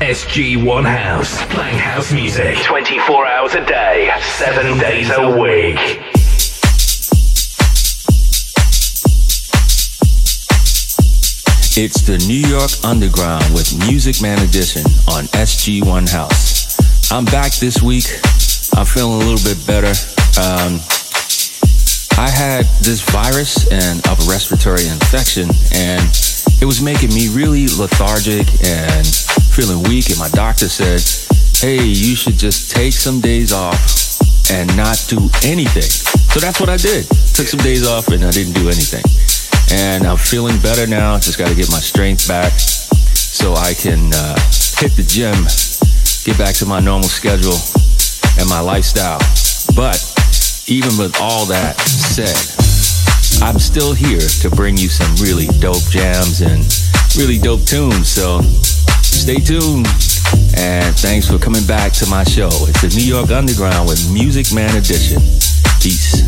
SG1 House. Playing house music 24 hours a day, 7 days a week. It's the New York Underground with Music Man Edition on SG1 House. I'm back this week. I'm feeling a little bit better. Um, I had this virus and upper respiratory infection, and it was making me really lethargic and feeling weak. And my doctor said, Hey, you should just take some days off and not do anything. So that's what I did. Took some days off and I didn't do anything. And I'm feeling better now. Just got to get my strength back so I can uh, hit the gym, get back to my normal schedule and my lifestyle. But even with all that said, I'm still here to bring you some really dope jams and really dope tunes. So stay tuned. And thanks for coming back to my show. It's the New York Underground with Music Man Edition. Peace.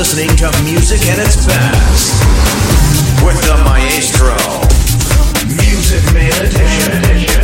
listening to music at its best with the maestro. Music Man Edition.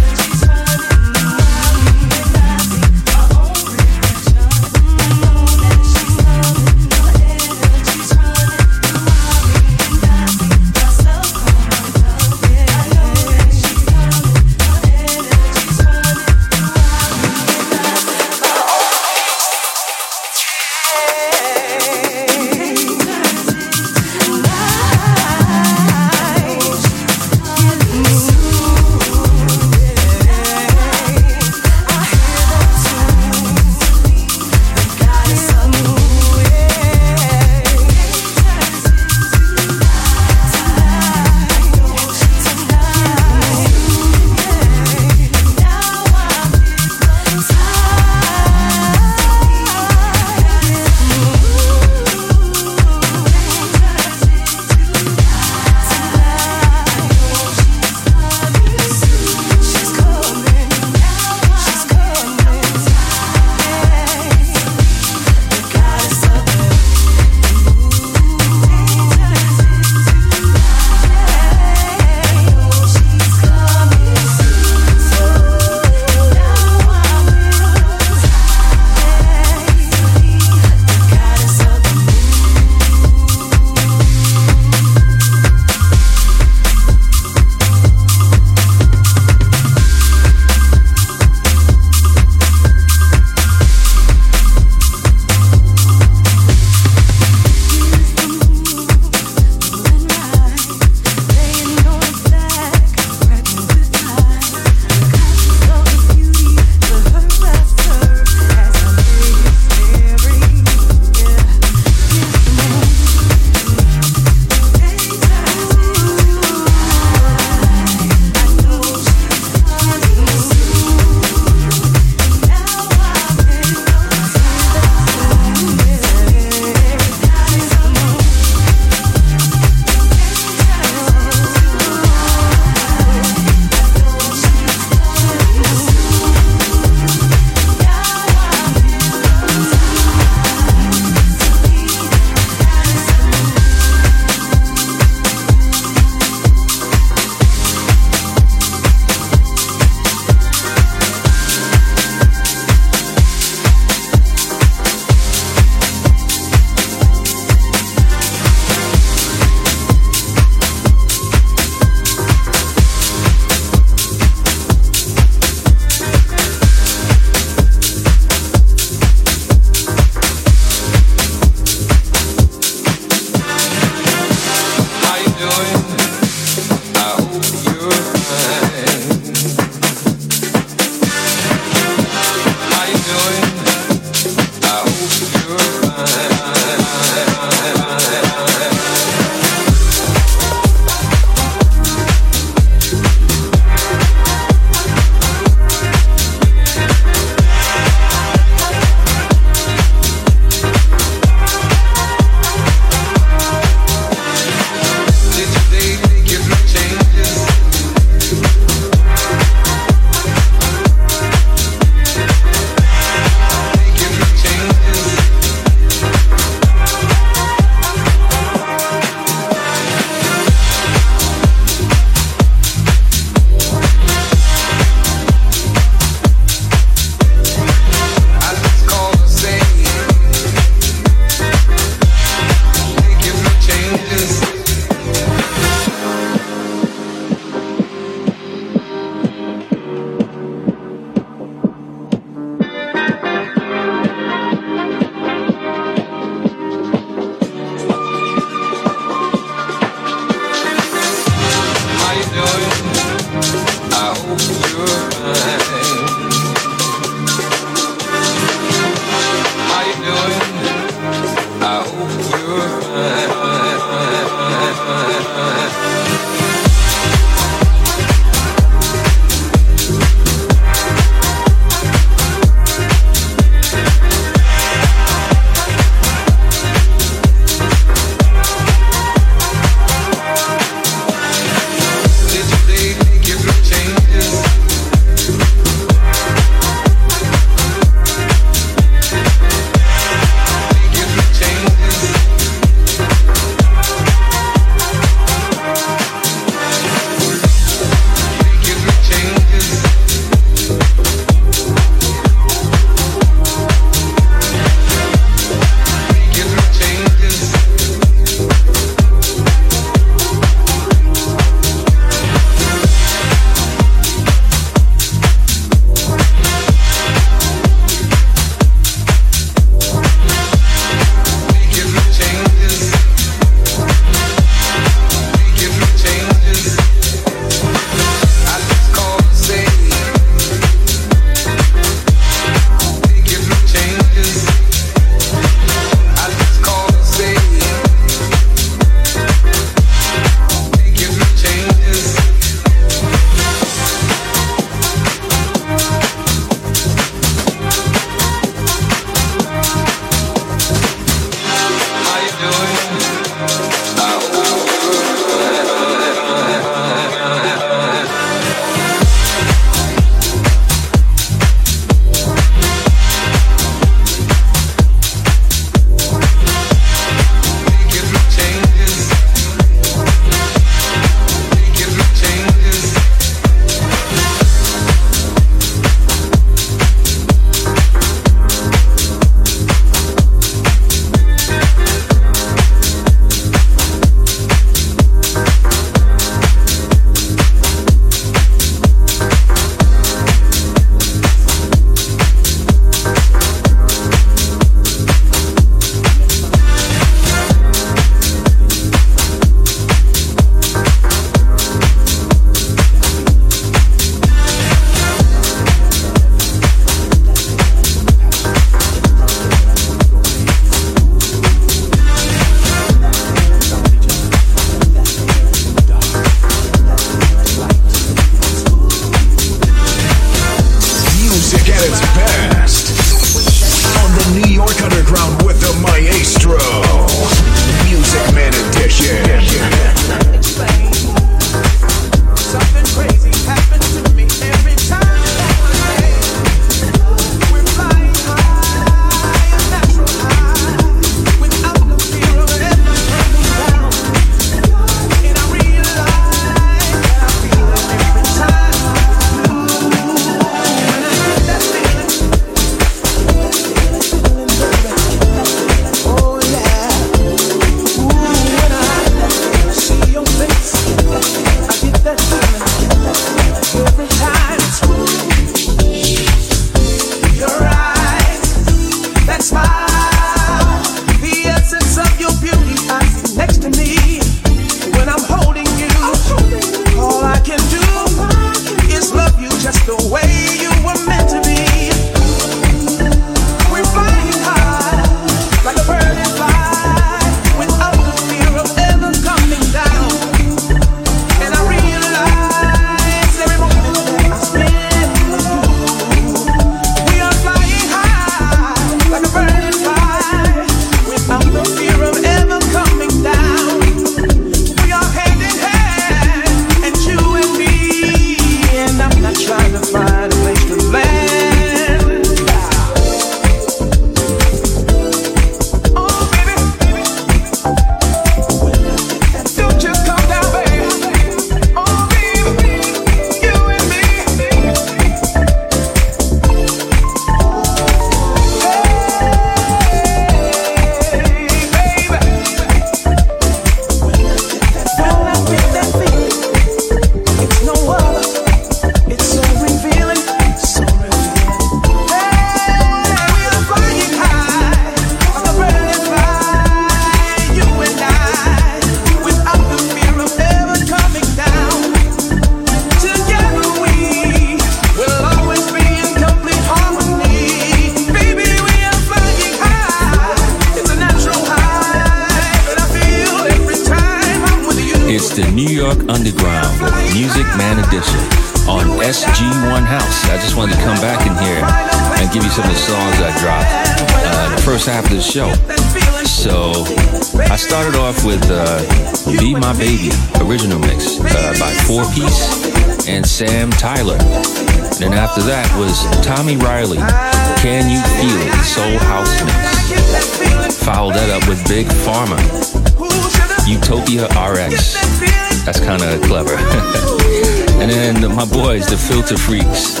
Freaks,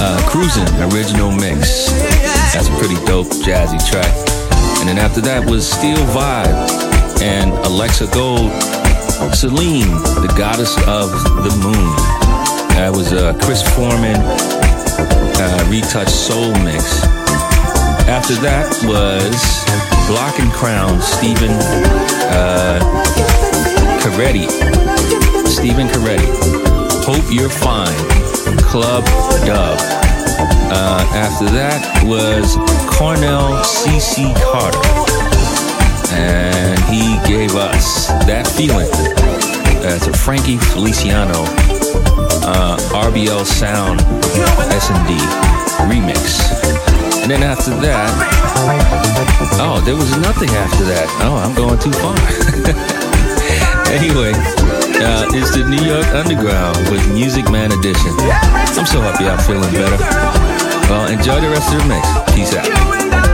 uh, Cruising, original mix. That's a pretty dope jazzy track. And then after that was Steel Vibe and Alexa Gold, Celine, the goddess of the moon. That was uh, Chris Foreman, uh, Retouch Soul Mix. After that was Block and Crown, Stephen uh, Caretti. Stephen Caretti. Hope You're Fine, Club Dub. Uh, after that was Cornell C.C. Carter. And he gave us that feeling as a Frankie Feliciano uh, RBL Sound S&D remix. And then after that, oh, there was nothing after that. Oh, I'm going too far. anyway, uh, it's the New York Underground with Music Man Edition. I'm so happy I'm feeling better. Well, enjoy the rest of the mix. Peace out.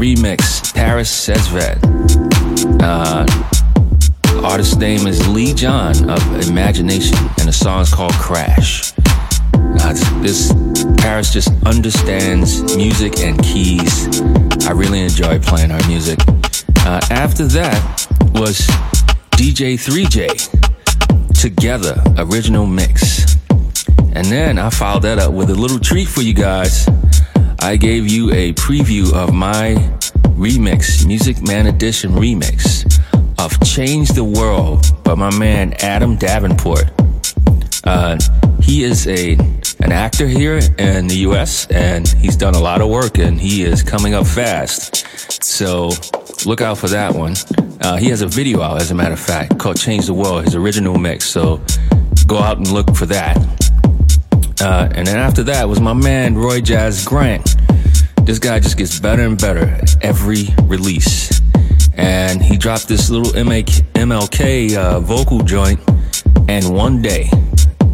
Remix Paris Sesvet. Uh, artist's name is Lee John of Imagination, and the song's called Crash. Uh, this Paris just understands music and keys. I really enjoy playing her music. Uh, after that was DJ 3J, Together, original mix. And then I followed that up with a little treat for you guys. I gave you a preview of my remix, Music Man Edition remix of Change the World by my man Adam Davenport. Uh, he is a an actor here in the U.S. and he's done a lot of work and he is coming up fast. So look out for that one. Uh, he has a video out, as a matter of fact, called "Change the World," his original mix. So go out and look for that. Uh, and then after that was my man Roy Jazz Grant. This guy just gets better and better every release. And he dropped this little MLK, uh, vocal joint and one day.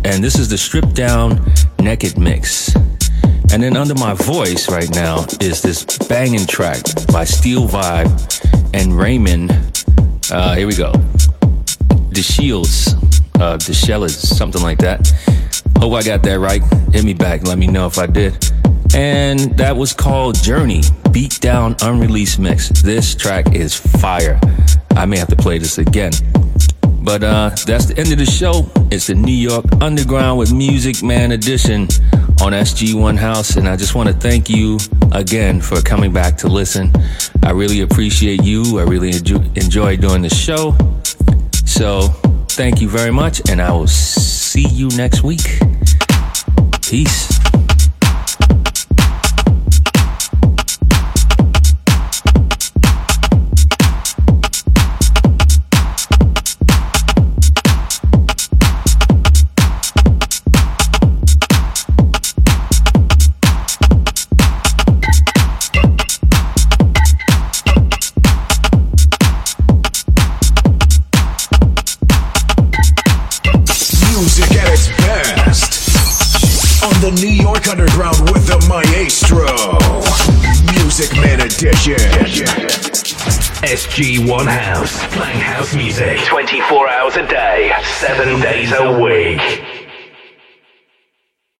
And this is the stripped down naked mix. And then under my voice right now is this banging track by Steel Vibe and Raymond. Uh, here we go. The Shields, uh, the Shellers, something like that. Hope I got that right. Hit me back, let me know if I did. And that was called Journey, Beat Down Unreleased Mix. This track is fire. I may have to play this again. But uh, that's the end of the show. It's the New York Underground with Music Man edition on SG1 House. And I just want to thank you again for coming back to listen. I really appreciate you. I really enjoy, enjoy doing the show. So thank you very much. And I will see you next week. Peace. SG1 House. Playing house music 24 hours a day, 7 days a week.